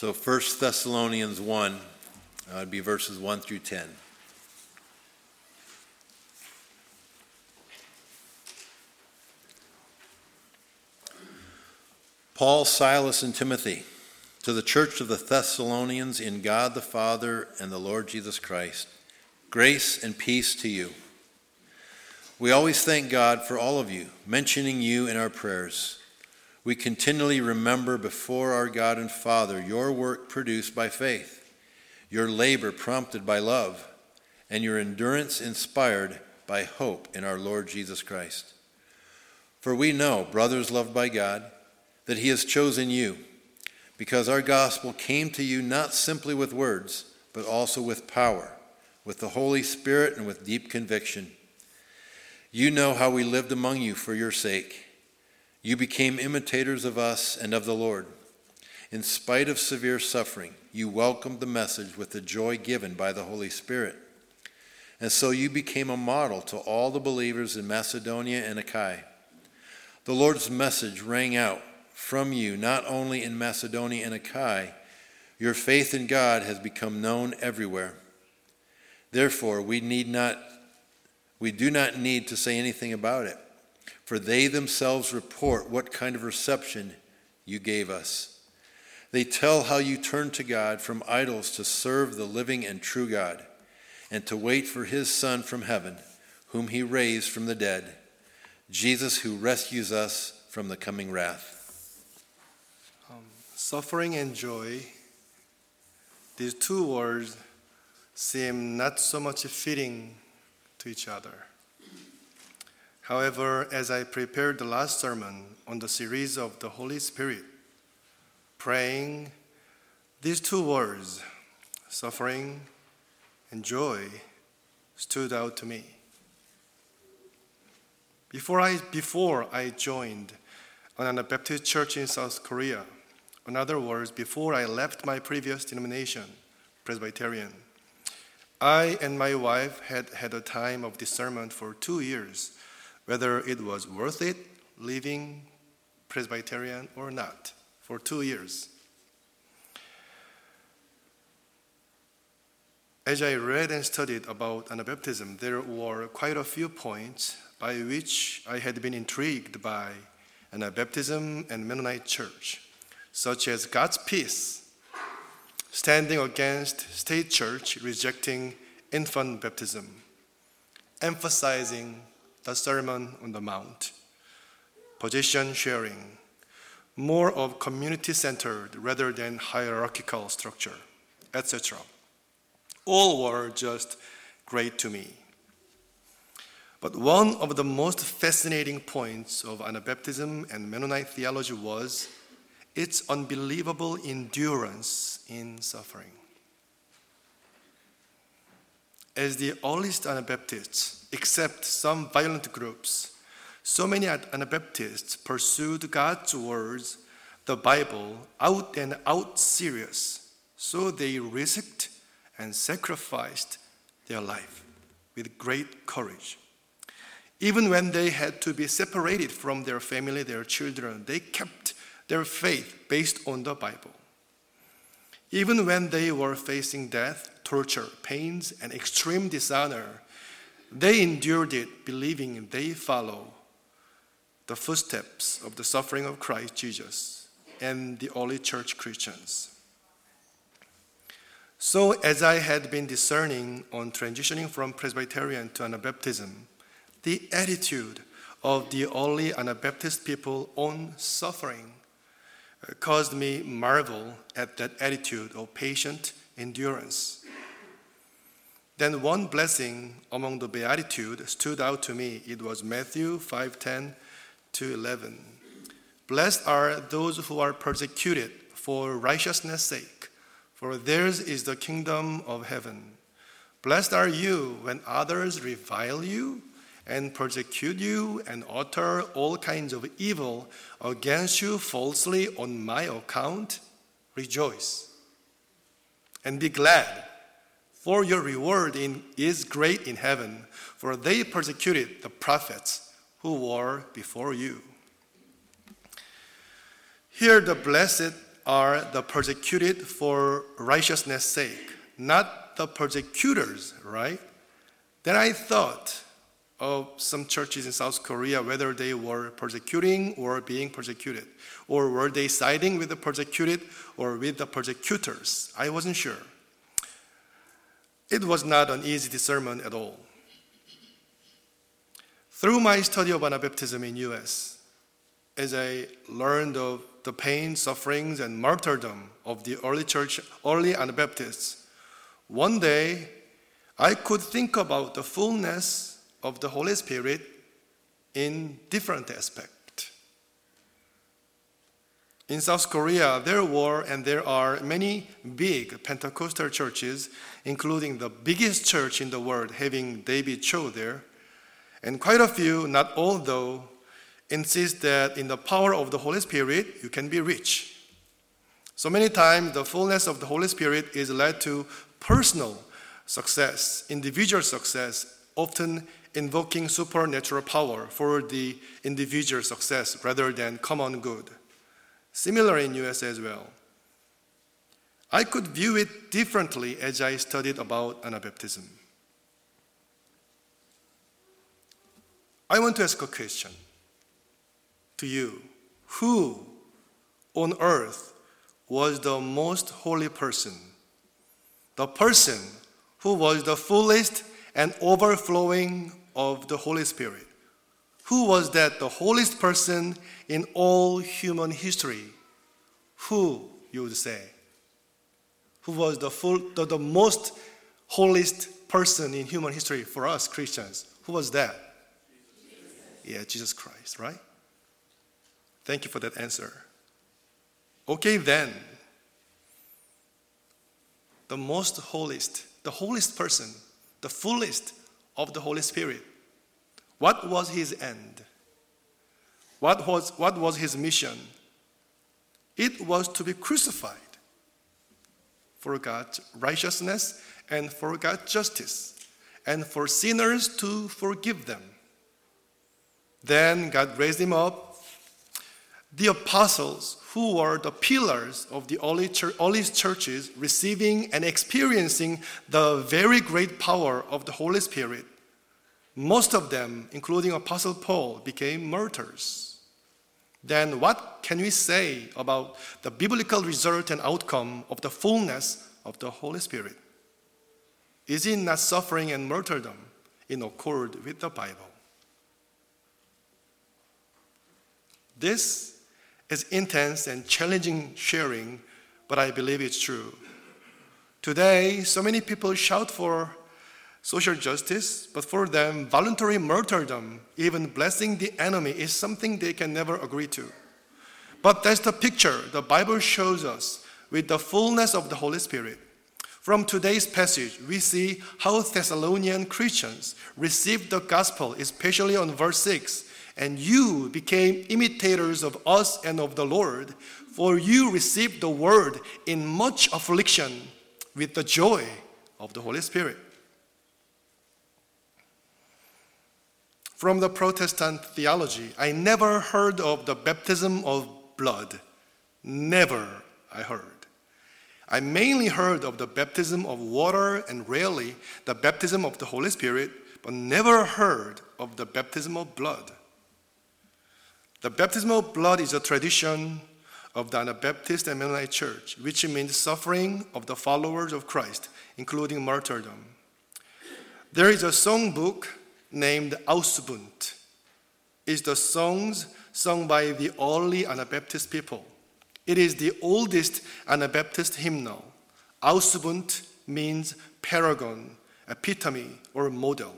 So 1 Thessalonians 1 uh, would be verses 1 through 10. Paul, Silas, and Timothy, to the church of the Thessalonians in God the Father and the Lord Jesus Christ, grace and peace to you. We always thank God for all of you, mentioning you in our prayers. We continually remember before our God and Father your work produced by faith, your labor prompted by love, and your endurance inspired by hope in our Lord Jesus Christ. For we know, brothers loved by God, that He has chosen you, because our gospel came to you not simply with words, but also with power, with the Holy Spirit, and with deep conviction. You know how we lived among you for your sake. You became imitators of us and of the Lord. In spite of severe suffering, you welcomed the message with the joy given by the Holy Spirit. And so you became a model to all the believers in Macedonia and Achaia. The Lord's message rang out from you not only in Macedonia and Achaia, your faith in God has become known everywhere. Therefore, we need not we do not need to say anything about it, for they themselves report what kind of reception you gave us. They tell how you turned to God from idols to serve the living and true God, and to wait for his Son from heaven, whom he raised from the dead, Jesus who rescues us from the coming wrath. Um, suffering and joy, these two words seem not so much fitting to each other. However, as I prepared the last sermon on the series of the Holy Spirit, praying, these two words, suffering and joy, stood out to me. Before I, before I joined an Anabaptist church in South Korea, in other words, before I left my previous denomination, Presbyterian, I and my wife had had a time of discernment for two years whether it was worth it leaving Presbyterian or not for two years. As I read and studied about Anabaptism, there were quite a few points by which I had been intrigued by Anabaptism and Mennonite Church, such as God's peace standing against state church rejecting infant baptism, emphasizing the Sermon on the Mount, position sharing, more of community centered rather than hierarchical structure, etc. All were just great to me. But one of the most fascinating points of Anabaptism and Mennonite theology was its unbelievable endurance in suffering. As the earliest Anabaptists, except some violent groups, so many Anabaptists pursued God's words, the Bible, out and out serious, so they risked and sacrificed their life with great courage. Even when they had to be separated from their family, their children, they kept their faith based on the Bible. Even when they were facing death, torture, pains, and extreme dishonor, they endured it believing they follow the footsteps of the suffering of Christ Jesus and the early church Christians. So, as I had been discerning on transitioning from Presbyterian to Anabaptism, the attitude of the early Anabaptist people on suffering caused me marvel at that attitude of patient endurance. Then one blessing among the beatitude stood out to me. It was Matthew 5:10 to 11. Blessed are those who are persecuted for righteousness' sake, for theirs is the kingdom of heaven. Blessed are you when others revile you and persecute you and utter all kinds of evil against you falsely on my account, rejoice and be glad, for your reward in, is great in heaven, for they persecuted the prophets who were before you. Here, the blessed are the persecuted for righteousness' sake, not the persecutors, right? Then I thought of some churches in South Korea, whether they were persecuting or being persecuted, or were they siding with the persecuted or with the persecutors? I wasn't sure. It was not an easy discernment at all. Through my study of Anabaptism in US, as I learned of the pain, sufferings, and martyrdom of the early church, early Anabaptists, one day I could think about the fullness of the Holy Spirit in different aspects. In South Korea, there were and there are many big Pentecostal churches, including the biggest church in the world, having David Cho there, and quite a few, not all though, insist that in the power of the Holy Spirit, you can be rich. So many times, the fullness of the Holy Spirit is led to personal success, individual success, often invoking supernatural power for the individual success rather than common good. Similar in US as well. I could view it differently as I studied about Anabaptism. I want to ask a question to you. Who on earth was the most holy person? The person who was the fullest and overflowing of the Holy Spirit. Who was that the holiest person in all human history? Who, you would say? Who was the, full, the, the most holiest person in human history for us Christians? Who was that? Yeah, Jesus Christ, right? Thank you for that answer. Okay, then. The most holiest, the holiest person, the fullest of the Holy Spirit. What was his end? What was, what was his mission? It was to be crucified for God's righteousness and for God's justice, and for sinners to forgive them. Then God raised him up. The apostles, who were the pillars of the early, church, early churches, receiving and experiencing the very great power of the Holy Spirit, most of them, including Apostle Paul, became martyrs. Then, what can we say about the biblical result and outcome of the fullness of the Holy Spirit? Is it not suffering and martyrdom in accord with the Bible? This is intense and challenging sharing, but I believe it's true. Today, so many people shout for social justice, but for them, voluntary martyrdom, even blessing the enemy, is something they can never agree to. But that's the picture the Bible shows us with the fullness of the Holy Spirit. From today's passage, we see how Thessalonian Christians received the gospel, especially on verse 6 and you became imitators of us and of the Lord, for you received the word in much affliction with the joy of the Holy Spirit. From the Protestant theology, I never heard of the baptism of blood. Never, I heard. I mainly heard of the baptism of water and rarely the baptism of the Holy Spirit, but never heard of the baptism of blood. The baptismal blood is a tradition of the Anabaptist and Mennonite Church, which means suffering of the followers of Christ, including martyrdom. There is a songbook named Ausbund. It's the songs sung by the early Anabaptist people. It is the oldest Anabaptist hymnal. Ausbund means paragon, epitome, or model.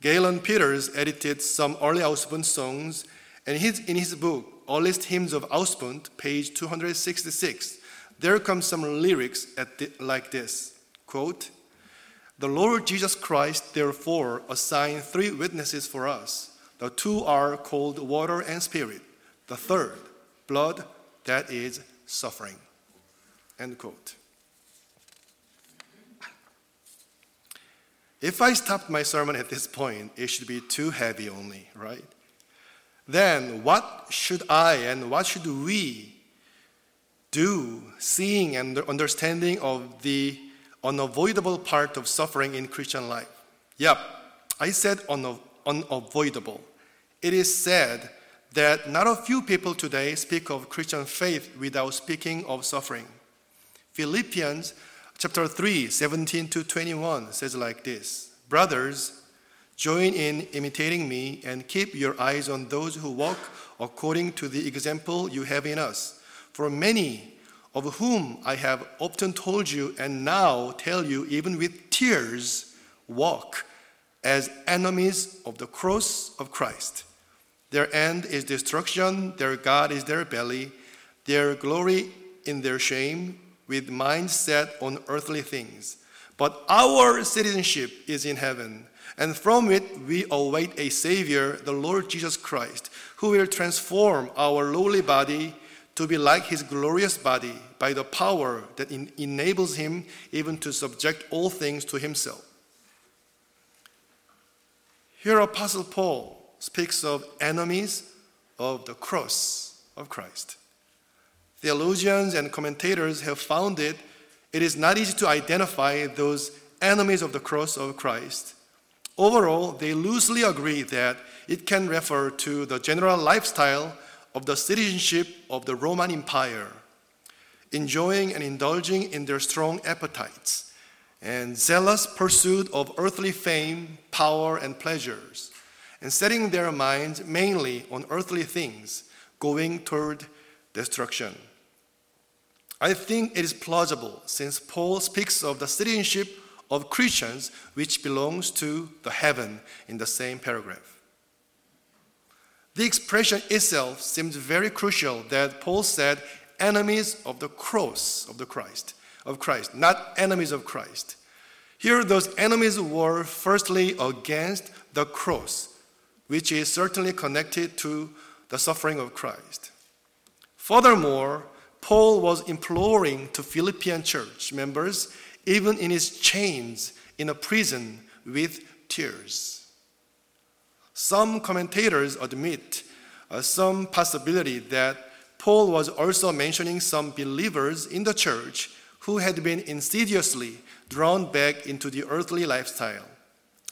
Galen Peters edited some early Ausbund songs and his, in his book, Earliest Hymns of Ausbund, page 266, there comes some lyrics the, like this quote, The Lord Jesus Christ, therefore, assigned three witnesses for us. The two are called water and spirit. The third, blood, that is suffering. End quote. If I stopped my sermon at this point, it should be too heavy only, right? Then what should I and what should we do, seeing, and understanding of the unavoidable part of suffering in Christian life. Yep, I said una- unavoidable. It is said that not a few people today speak of Christian faith without speaking of suffering. Philippians chapter 3, 17 to 21 says like this Brothers, join in imitating me and keep your eyes on those who walk according to the example you have in us. For many of whom I have often told you and now tell you, even with tears, walk as enemies of the cross of Christ. Their end is destruction, their God is their belly, their glory in their shame, with minds set on earthly things. But our citizenship is in heaven, and from it we await a Savior, the Lord Jesus Christ, who will transform our lowly body to be like his glorious body by the power that en- enables him even to subject all things to himself. Here, Apostle Paul speaks of enemies of the cross of Christ. Theologians and commentators have found it, it is not easy to identify those enemies of the cross of Christ. Overall, they loosely agree that it can refer to the general lifestyle of the citizenship of the Roman Empire, enjoying and indulging in their strong appetites and zealous pursuit of earthly fame, power, and pleasures, and setting their minds mainly on earthly things, going toward destruction. I think it is plausible since Paul speaks of the citizenship of Christians which belongs to the heaven in the same paragraph. The expression itself seems very crucial that Paul said enemies of the cross of the Christ, of Christ, not enemies of Christ. Here those enemies were firstly against the cross, which is certainly connected to the suffering of Christ. Furthermore, Paul was imploring to Philippian church members, even in his chains in a prison, with tears. Some commentators admit uh, some possibility that Paul was also mentioning some believers in the church who had been insidiously drawn back into the earthly lifestyle.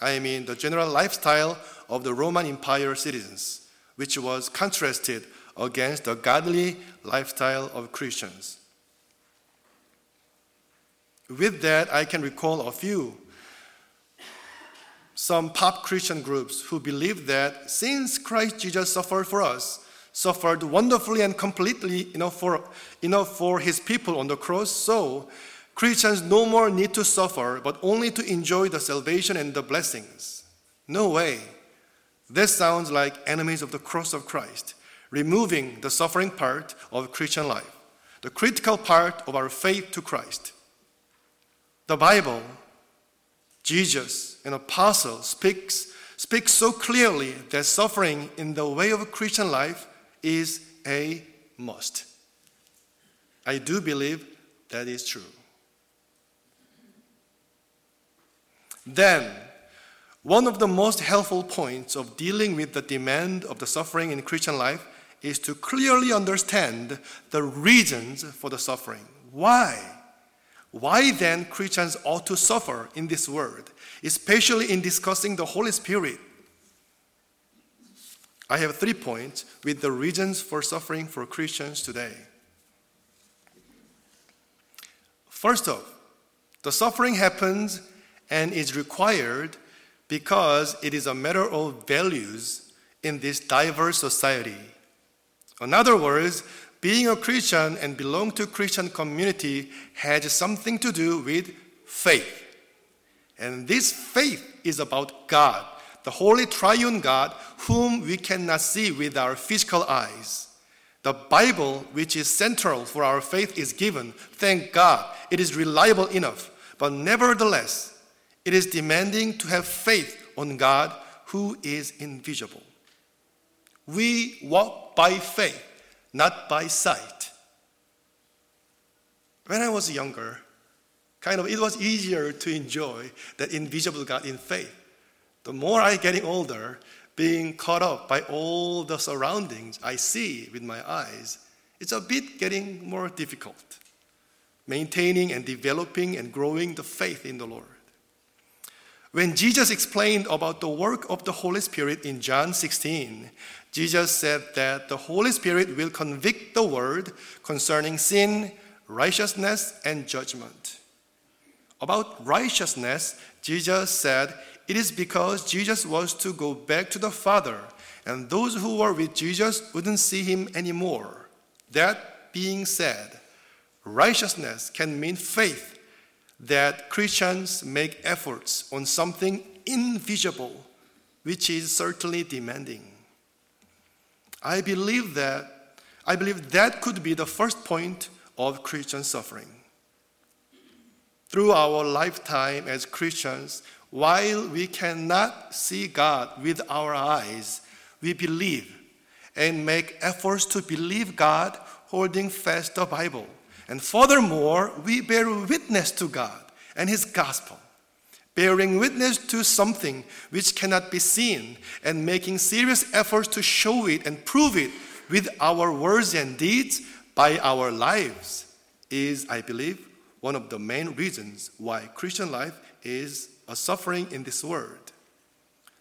I mean, the general lifestyle of the Roman Empire citizens, which was contrasted against the godly lifestyle of Christians. With that, I can recall a few. Some pop Christian groups who believe that since Christ Jesus suffered for us, suffered wonderfully and completely enough for, enough for his people on the cross, so Christians no more need to suffer, but only to enjoy the salvation and the blessings. No way. This sounds like enemies of the cross of Christ removing the suffering part of Christian life, the critical part of our faith to Christ. The Bible, Jesus, and apostles speaks, speaks so clearly that suffering in the way of Christian life is a must. I do believe that is true. Then, one of the most helpful points of dealing with the demand of the suffering in Christian life is to clearly understand the reasons for the suffering. Why? Why then Christians ought to suffer in this world, especially in discussing the Holy Spirit? I have three points with the reasons for suffering for Christians today. First off, the suffering happens and is required because it is a matter of values in this diverse society. In other words, being a Christian and belong to Christian community has something to do with faith. And this faith is about God, the holy triune God whom we cannot see with our physical eyes. The Bible, which is central for our faith, is given. Thank God. It is reliable enough. But nevertheless, it is demanding to have faith on God who is invisible. We walk by faith, not by sight. When I was younger, kind of it was easier to enjoy that invisible God in faith. The more I getting older, being caught up by all the surroundings I see with my eyes, it's a bit getting more difficult. Maintaining and developing and growing the faith in the Lord. When Jesus explained about the work of the Holy Spirit in John 16, Jesus said that the Holy Spirit will convict the world concerning sin, righteousness, and judgment. About righteousness, Jesus said it is because Jesus was to go back to the Father, and those who were with Jesus wouldn't see him anymore. That being said, righteousness can mean faith that Christians make efforts on something invisible, which is certainly demanding. I believe that I believe that could be the first point of Christian suffering. Through our lifetime as Christians, while we cannot see God with our eyes, we believe and make efforts to believe God holding fast the Bible. And furthermore, we bear witness to God and His gospel, bearing witness to something which cannot be seen and making serious efforts to show it and prove it with our words and deeds by our lives is, I believe, one of the main reasons why Christian life is a suffering in this world.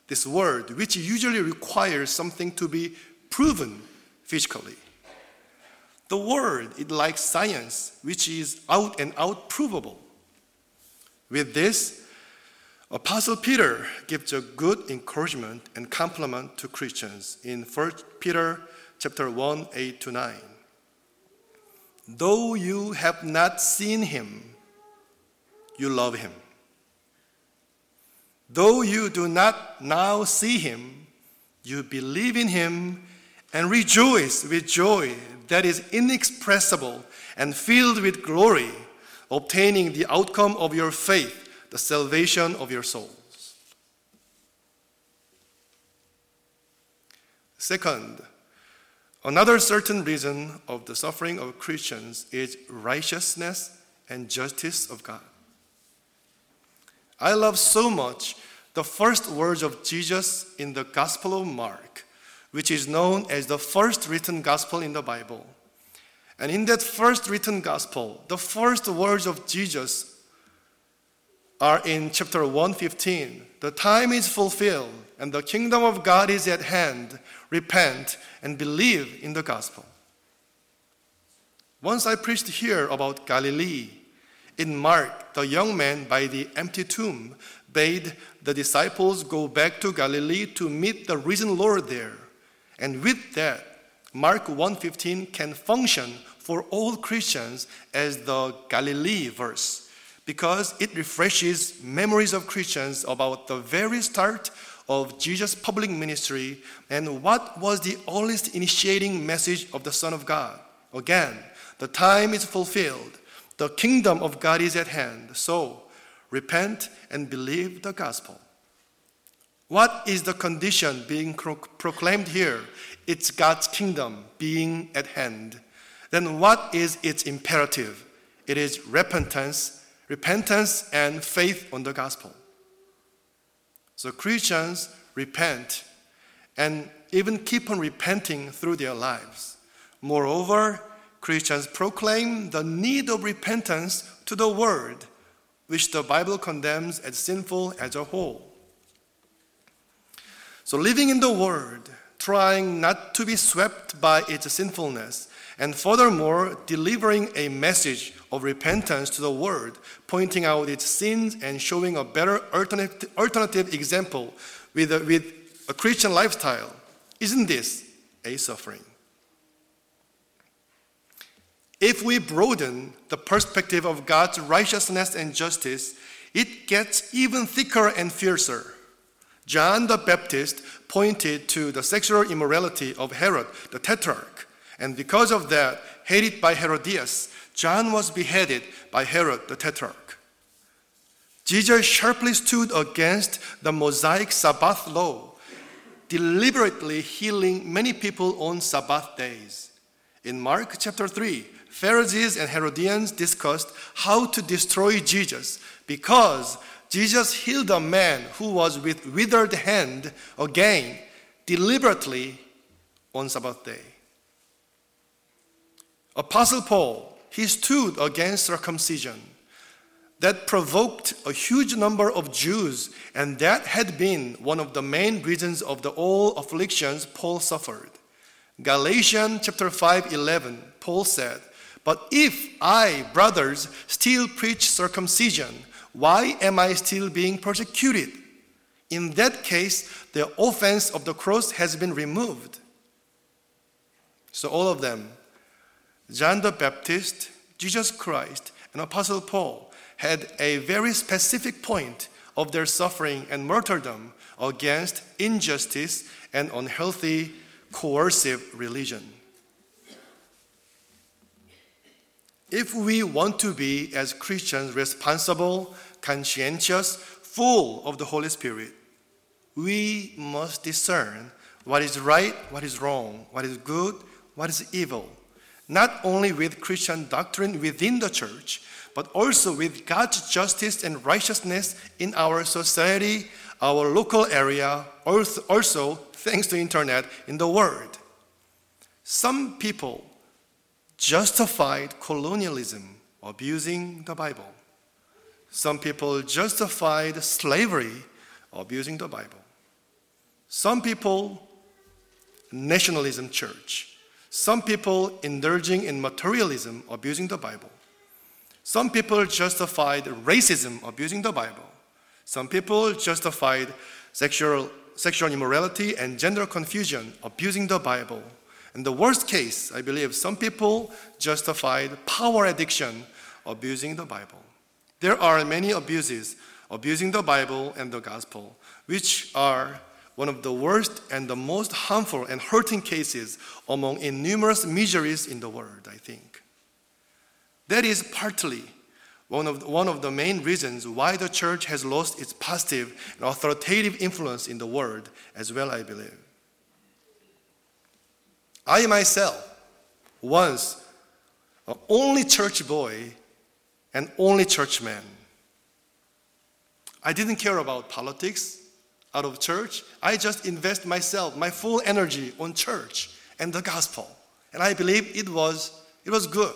This world, which usually requires something to be proven physically. The world is like science, which is out and out provable. With this, Apostle Peter gives a good encouragement and compliment to Christians in 1 Peter chapter 1, 8 to 9. Though you have not seen him, you love him. Though you do not now see him, you believe in him and rejoice with joy that is inexpressible and filled with glory, obtaining the outcome of your faith, the salvation of your souls. Second, another certain reason of the suffering of Christians is righteousness and justice of God. I love so much the first words of Jesus in the Gospel of Mark, which is known as the first written gospel in the Bible. And in that first written gospel, the first words of Jesus are in chapter 115. The time is fulfilled and the kingdom of God is at hand. Repent and believe in the gospel. Once I preached here about Galilee, in Mark, the young man by the empty tomb bade the disciples go back to Galilee to meet the risen Lord there. And with that, Mark 1:15 can function for all Christians as the Galilee verse because it refreshes memories of Christians about the very start of Jesus' public ministry and what was the earliest initiating message of the Son of God. Again, the time is fulfilled. The kingdom of God is at hand. So, repent and believe the gospel. What is the condition being proclaimed here? It's God's kingdom being at hand. Then what is its imperative? It is repentance, repentance and faith on the gospel. So Christians repent and even keep on repenting through their lives. Moreover, Christians proclaim the need of repentance to the world, which the Bible condemns as sinful as a whole. So, living in the world, trying not to be swept by its sinfulness, and furthermore, delivering a message of repentance to the world, pointing out its sins and showing a better alternative, example with a, with a Christian lifestyle. Isn't this a suffering? If we broaden the perspective of God's righteousness and justice, it gets even thicker and fiercer. John the Baptist pointed to the sexual immorality of Herod the Tetrarch, and because of that, hated by Herodias, John was beheaded by Herod the Tetrarch. Jesus sharply stood against the Mosaic Sabbath law, deliberately healing many people on Sabbath days. In Mark chapter 3, Pharisees and Herodians discussed how to destroy Jesus because Jesus healed a man who was with withered hand again deliberately on Sabbath day. Apostle Paul, he stood against circumcision that provoked a huge number of Jews, and that had been one of the main reasons of the all afflictions Paul suffered. Galatians chapter 5 11, Paul said, But if I, brothers, still preach circumcision, why am I still being persecuted? In that case, the offense of the cross has been removed. So, all of them, John the Baptist, Jesus Christ, and Apostle Paul, had a very specific point of their suffering and martyrdom against injustice and unhealthy, coercive religion. If we want to be, as Christians, responsible, conscientious, full of the Holy Spirit, we must discern what is right, what is wrong, what is good, what is evil, not only with Christian doctrine within the church, but also with God's justice and righteousness in our society, our local area, also thanks to internet in the world. Some people justified colonialism abusing the Bible. Some people justified slavery abusing the Bible. Some people nationalism church. Some people indulging in materialism abusing the Bible. Some people justified racism abusing the Bible. Some people justified sexual, sexual immorality and gender confusion abusing the Bible. In the worst case, I believe some people justified power addiction abusing the Bible. There are many abuses abusing the Bible and the gospel, which are one of the worst and the most harmful and hurting cases among numerous miseries in the world, I think. That is partly one of, one of the main reasons why the church has lost its positive and authoritative influence in the world as well, I believe. I myself, once an only church boy and only church man. I didn't care about politics out of church. I just invest myself, my full energy on church and the gospel. And I believe it was, it was good.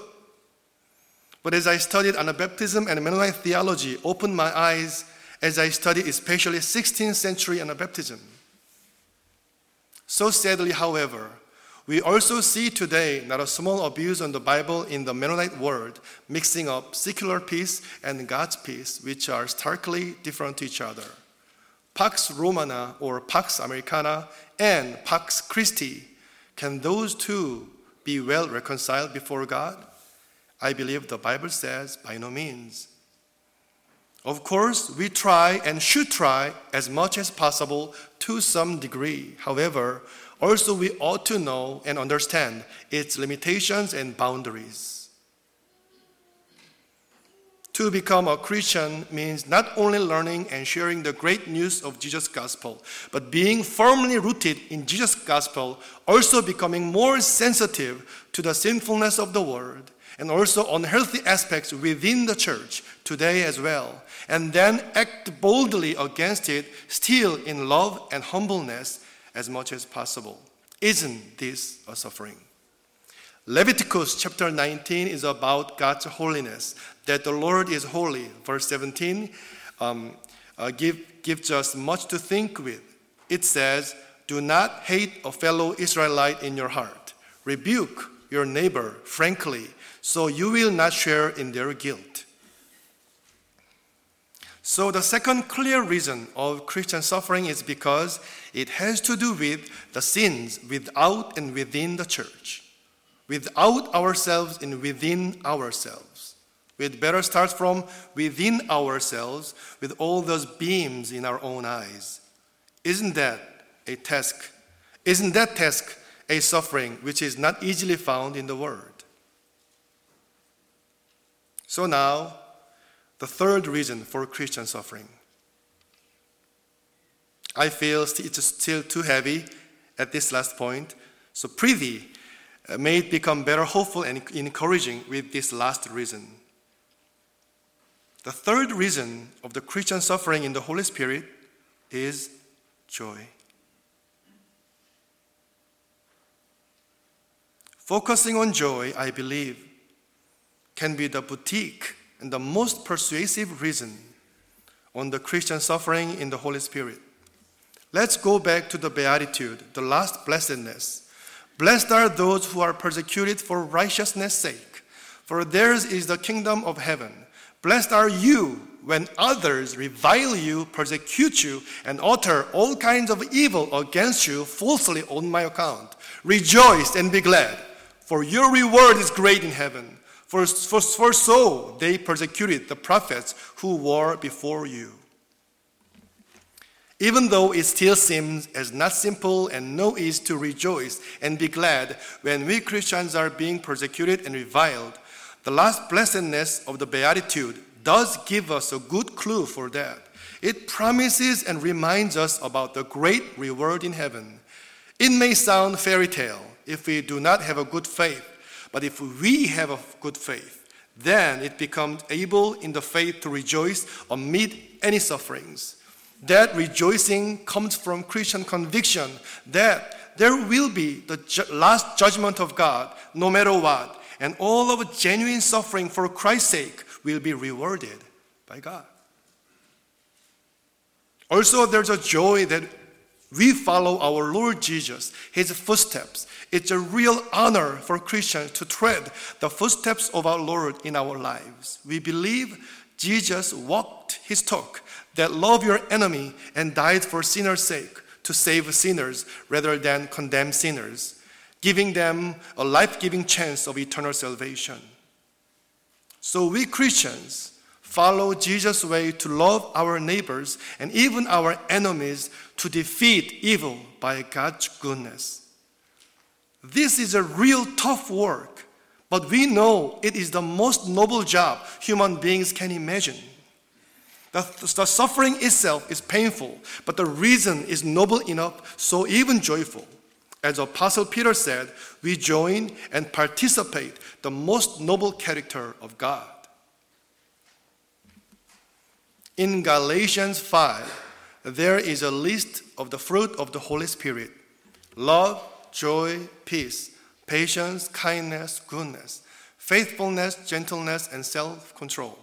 But as I studied Anabaptism and Mennonite theology, opened my eyes as I studied especially 16th century Anabaptism. So sadly, however, we also see today not a small abuse on the Bible in the Mennonite world, mixing up secular peace and God's peace, which are starkly different to each other. Pax Romana or Pax Americana and Pax Christi, can those two be well reconciled before God? I believe the Bible says by no means. Of course, we try and should try as much as possible to some degree. However, also we ought to know and understand its limitations and boundaries. To become a Christian means not only learning and sharing the great news of Jesus' gospel, but being firmly rooted in Jesus' gospel, also becoming more sensitive to the sinfulness of the world and also unhealthy aspects within the church today as well, and then act boldly against it, still in love and humbleness as much as possible. Isn't this a suffering? Leviticus chapter 19 is about God's holiness, that the Lord is holy. Verse 17 um, uh, give, gives us much to think with. It says, Do not hate a fellow Israelite in your heart. Rebuke your neighbor frankly so you will not share in their guilt. So, the second clear reason of Christian suffering is because it has to do with the sins without and within the church, without ourselves and within ourselves. We'd better start from within ourselves with all those beams in our own eyes. Isn't that a task? Isn't that task a suffering which is not easily found in the world? So now, the third reason for Christian suffering. I feel it's still too heavy at this last point, so prithee, uh, may it become better hopeful and encouraging with this last reason. The third reason of the Christian suffering in the Holy Spirit is joy. Focusing on joy, I believe, can be the boutique and the most persuasive reason on the Christian suffering in the Holy Spirit. Let's go back to the Beatitude, the last blessedness. Blessed are those who are persecuted for righteousness' sake, for theirs is the kingdom of heaven. Blessed are you when others revile you, persecute you, and utter all kinds of evil against you falsely on my account. Rejoice and be glad, for your reward is great in heaven. For, for, for so they persecuted the prophets who were before you. Even though it still seems as not simple and no ease to rejoice and be glad when we Christians are being persecuted and reviled, the last blessedness of the Beatitude does give us a good clue for that. It promises and reminds us about the great reward in heaven. It may sound fairy tale if we do not have a good faith, but if we have a good faith, then it becomes able in the faith to rejoice amid any sufferings. That rejoicing comes from Christian conviction that there will be the last judgment of God no matter what, and all of genuine suffering for Christ's sake will be rewarded by God. Also, there's a joy that we follow our Lord Jesus, his footsteps. It's a real honor for Christians to tread the footsteps of our Lord in our lives. We believe Jesus walked his talk that love your enemy and died for sinners' sake to save sinners rather than condemn sinners, giving them a life giving chance of eternal salvation. So we Christians follow Jesus' way to love our neighbors and even our enemies to defeat evil by God's goodness. This is a real tough work, but we know it is the most noble job human beings can imagine. The, the suffering itself is painful, but the reason is noble enough, so even joyful. As Apostle Peter said, we join and participate the most noble character of God. In Galatians 5, there is a list of the fruit of the Holy Spirit love, joy, peace, patience, kindness, goodness, faithfulness, gentleness, and self control.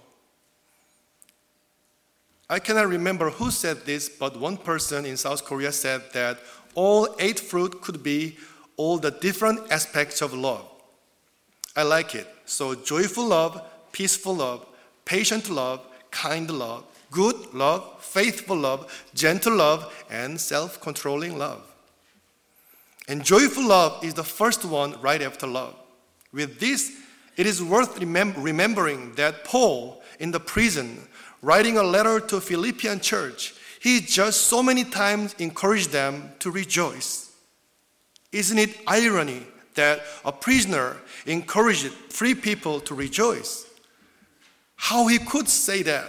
I cannot remember who said this, but one person in South Korea said that all eight fruit could be all the different aspects of love. I like it. So, joyful love, peaceful love, patient love, kind love, good love, faithful love, gentle love, and self controlling love. And joyful love is the first one right after love. With this, it is worth remem- remembering that Paul, in the prison, writing a letter to Philippian church, he just so many times encouraged them to rejoice. Isn't it irony that a prisoner encouraged free people to rejoice? How he could say that?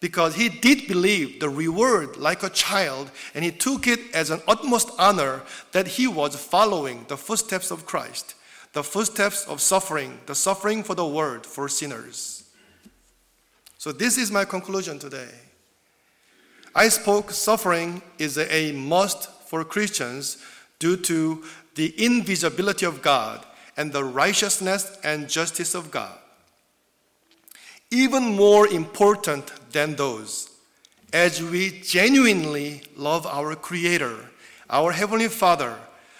Because he did believe the reward like a child, and he took it as an utmost honor that he was following the footsteps of Christ, the footsteps of suffering, the suffering for the word for sinners. So, this is my conclusion today. I spoke suffering is a must for Christians due to the invisibility of God and the righteousness and justice of God. Even more important than those, as we genuinely love our Creator, our Heavenly Father,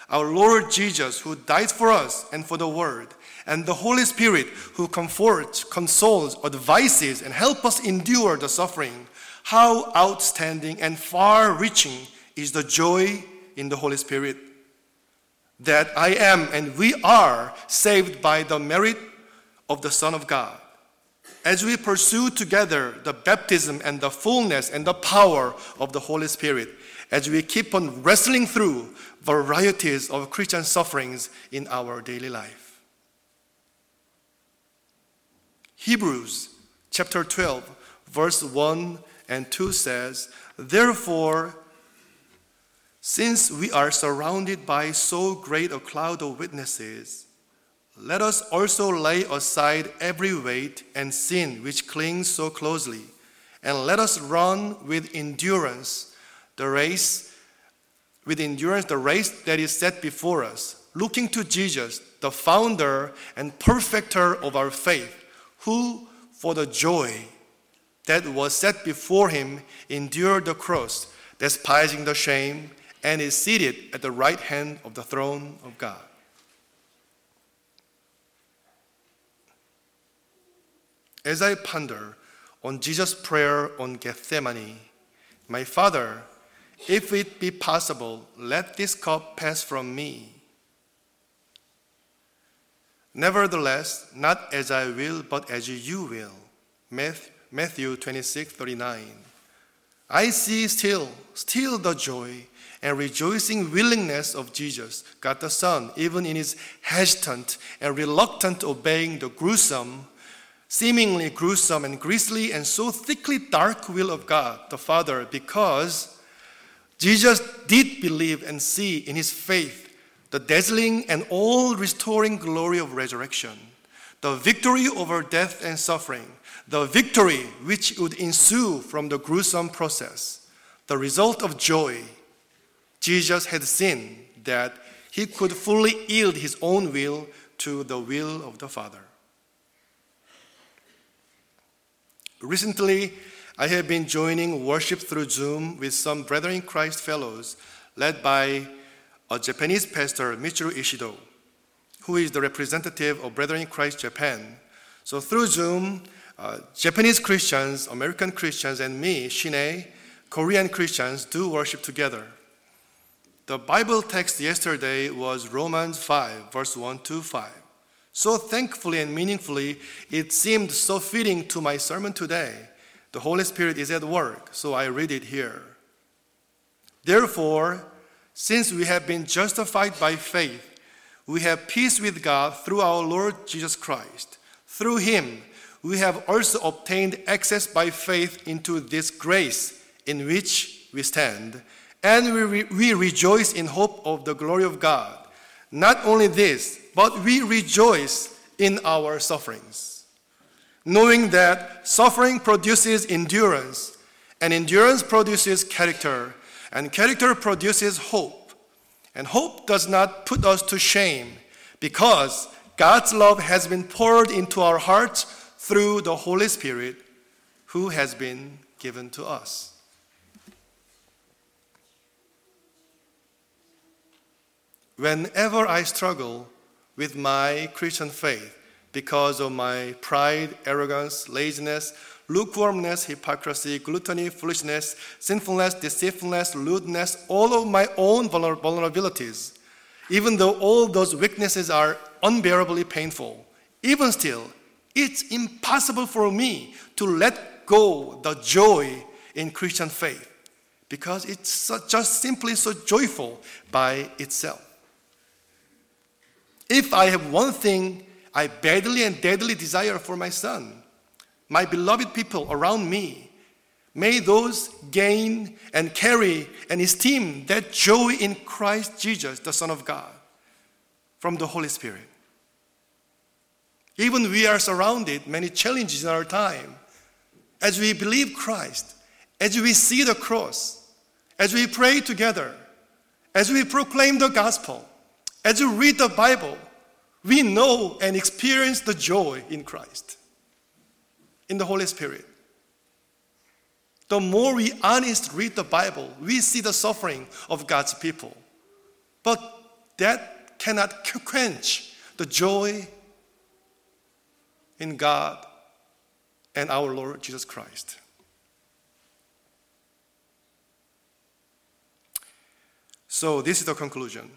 our Lord Jesus, who died for us and for the world, and the Holy Spirit, who comforts, consoles, advises, and helps us endure the suffering, how outstanding and far reaching is the joy in the Holy Spirit that I am and we are saved by the merit of the Son of God. As we pursue together the baptism and the fullness and the power of the Holy Spirit, as we keep on wrestling through varieties of Christian sufferings in our daily life. Hebrews chapter 12, verse 1 and 2 says, Therefore, since we are surrounded by so great a cloud of witnesses, let us also lay aside every weight and sin which clings so closely, and let us run with endurance the race, with endurance the race that is set before us, looking to Jesus, the founder and perfecter of our faith, who, for the joy that was set before him, endured the cross, despising the shame, and is seated at the right hand of the throne of God. As I ponder on Jesus' prayer on Gethsemane, my Father, if it be possible, let this cup pass from me. Nevertheless, not as I will, but as you will. Matthew 26, 39. I see still, still the joy and rejoicing willingness of Jesus, God the Son, even in his hesitant and reluctant obeying the gruesome seemingly gruesome and grisly and so thickly dark will of God the Father because Jesus did believe and see in his faith the dazzling and all restoring glory of resurrection, the victory over death and suffering, the victory which would ensue from the gruesome process, the result of joy. Jesus had seen that he could fully yield his own will to the will of the Father. Recently, I have been joining worship through Zoom with some Brethren in Christ fellows led by a Japanese pastor, Michiru Ishido, who is the representative of Brethren in Christ Japan. So through Zoom, uh, Japanese Christians, American Christians, and me, Shine, Korean Christians, do worship together. The Bible text yesterday was Romans 5, verse 1 to 5. So thankfully and meaningfully, it seemed so fitting to my sermon today. The Holy Spirit is at work, so I read it here. Therefore, since we have been justified by faith, we have peace with God through our Lord Jesus Christ. Through him, we have also obtained access by faith into this grace in which we stand, and we, re- we rejoice in hope of the glory of God. Not only this, but we rejoice in our sufferings, knowing that suffering produces endurance, and endurance produces character, and character produces hope. And hope does not put us to shame because God's love has been poured into our hearts through the Holy Spirit who has been given to us. Whenever I struggle with my Christian faith because of my pride, arrogance, laziness, lukewarmness, hypocrisy, gluttony, foolishness, sinfulness, deceitfulness, lewdness, all of my own vulnerabilities, even though all those weaknesses are unbearably painful, even still, it's impossible for me to let go the joy in Christian faith because it's just simply so joyful by itself. If I have one thing I badly and deadly desire for my son, my beloved people around me, may those gain and carry and esteem that joy in Christ Jesus, the Son of God, from the Holy Spirit. Even we are surrounded many challenges in our time. As we believe Christ, as we see the cross, as we pray together, as we proclaim the gospel, as we read the Bible, we know and experience the joy in Christ, in the Holy Spirit. The more we honest read the Bible, we see the suffering of God's people. But that cannot quench the joy in God and our Lord Jesus Christ. So, this is the conclusion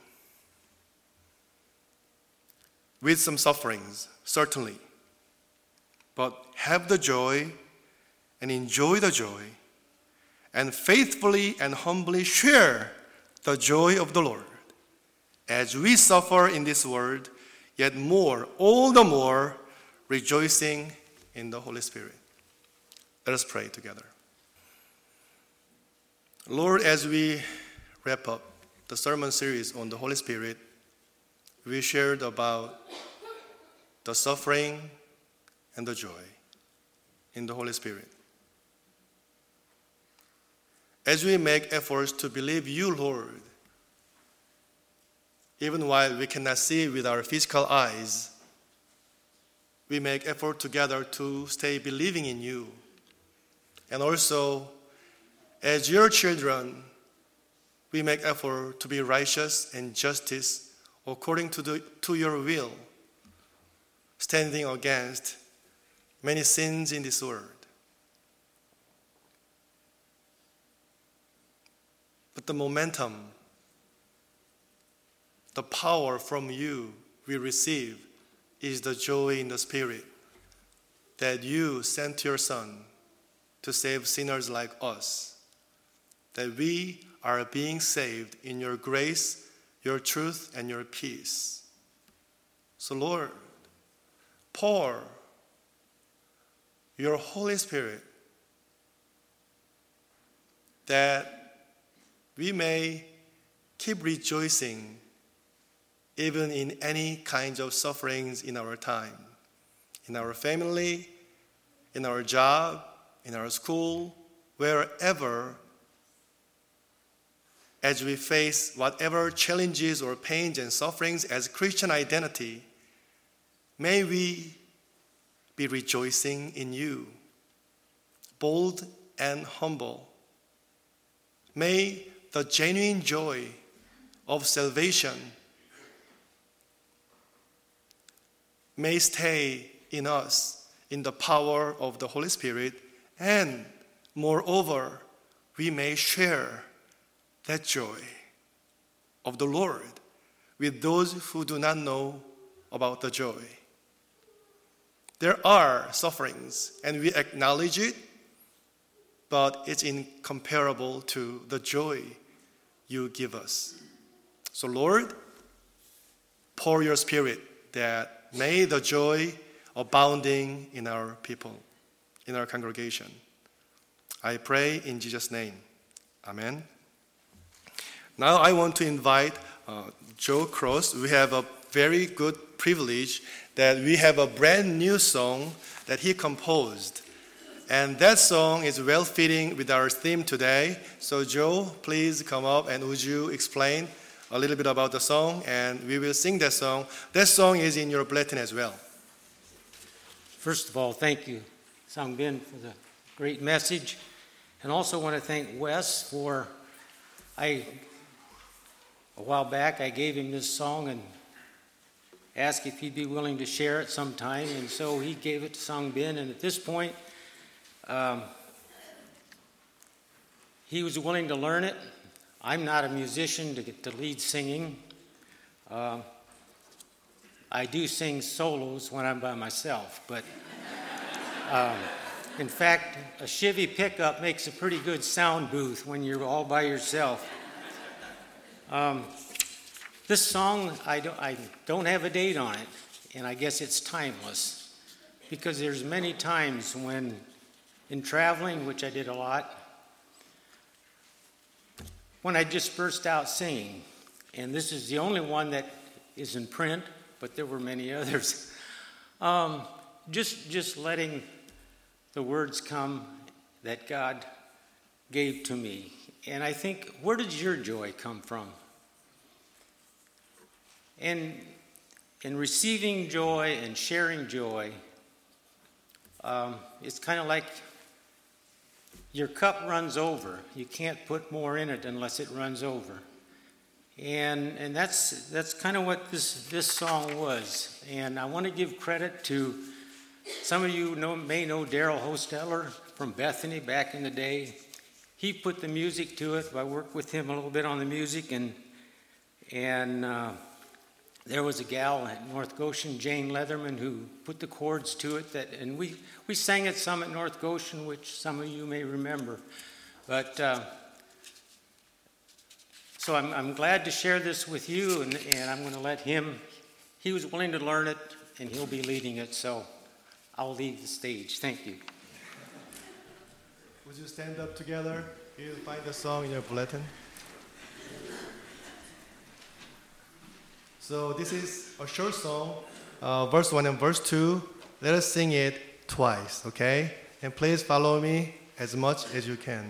with some sufferings, certainly. But have the joy and enjoy the joy, and faithfully and humbly share the joy of the Lord. As we suffer in this world, yet more, all the more, rejoicing in the Holy Spirit. Let us pray together. Lord, as we wrap up the sermon series on the Holy Spirit, we shared about the suffering and the joy in the Holy Spirit. As we make efforts to believe you, Lord, even while we cannot see with our physical eyes, we make effort together to stay believing in you. And also, as your children, we make effort to be righteous and justice according to, the, to your will, standing against many sins in this world. But the momentum, the power from you we receive is the joy in the Spirit that you sent your Son to save sinners like us, that we are being saved in your grace, your truth, and your peace. So, Lord, pour your Holy Spirit that we may keep rejoicing even in any kinds of sufferings in our time, in our family, in our job, in our school, wherever, as we face whatever challenges or pains and sufferings as Christian identity, may we be rejoicing in you, bold and humble. May the genuine joy of salvation may stay in us in the power of the Holy Spirit, and moreover, we may share that joy of the Lord with those who do not know about the joy. There are sufferings, and we acknowledge it, but it's incomparable to the joy you give us. So, Lord, pour your spirit that May the joy abounding in our people, in our congregation. I pray in Jesus' name. Amen. Now I want to invite uh, Joe Cross. We have a very good privilege that we have a brand new song that he composed. And that song is well fitting with our theme today. So, Joe, please come up and would you explain a little bit about the song, and we will sing that song. That song is in your bulletin as well. First of all, thank you, Sang Bin, for the great message. And also want to thank Wes for I a while back I gave him this song and asked if he'd be willing to share it sometime, and so he gave it to Sang Bin. And at this point, um, he was willing to learn it, I'm not a musician to get to lead singing. Uh, I do sing solos when I'm by myself, but um, in fact, a Chevy pickup makes a pretty good sound booth when you're all by yourself. Um, this song, I don't, I don't have a date on it, and I guess it's timeless because there's many times when, in traveling, which I did a lot, when I just burst out singing. And this is the only one that is in print, but there were many others. Um, just, just letting the words come that God gave to me. And I think, where did your joy come from? And in receiving joy and sharing joy, um, it's kind of like your cup runs over. You can't put more in it unless it runs over. And, and that's, that's kind of what this, this song was. And I want to give credit to some of you know, may know Daryl Hostetler from Bethany back in the day. He put the music to it. I worked with him a little bit on the music, and, and uh, there was a gal at North Goshen, Jane Leatherman, who put the chords to it. That, and we, we sang it some at North Goshen, which some of you may remember. But uh, so I'm, I'm glad to share this with you, and, and I'm going to let him. He was willing to learn it, and he'll be leading it. So I'll leave the stage. Thank you. Would you stand up together? You'll find the song in your bulletin. So this is a short song, uh, verse 1 and verse 2. Let us sing it twice, okay? And please follow me as much as you can.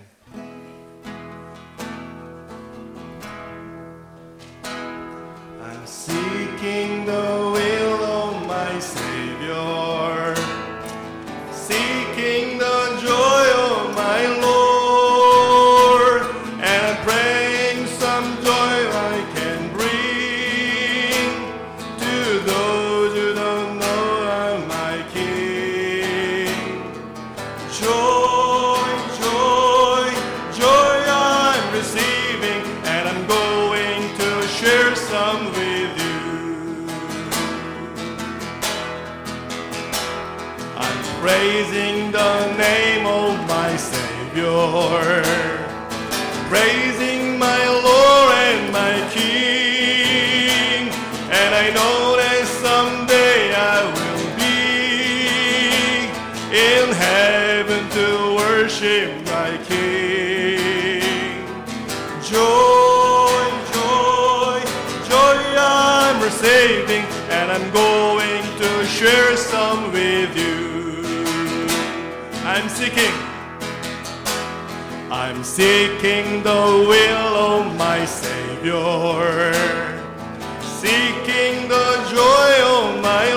share some with you. I'm seeking, I'm seeking the will of my Savior, seeking the joy of my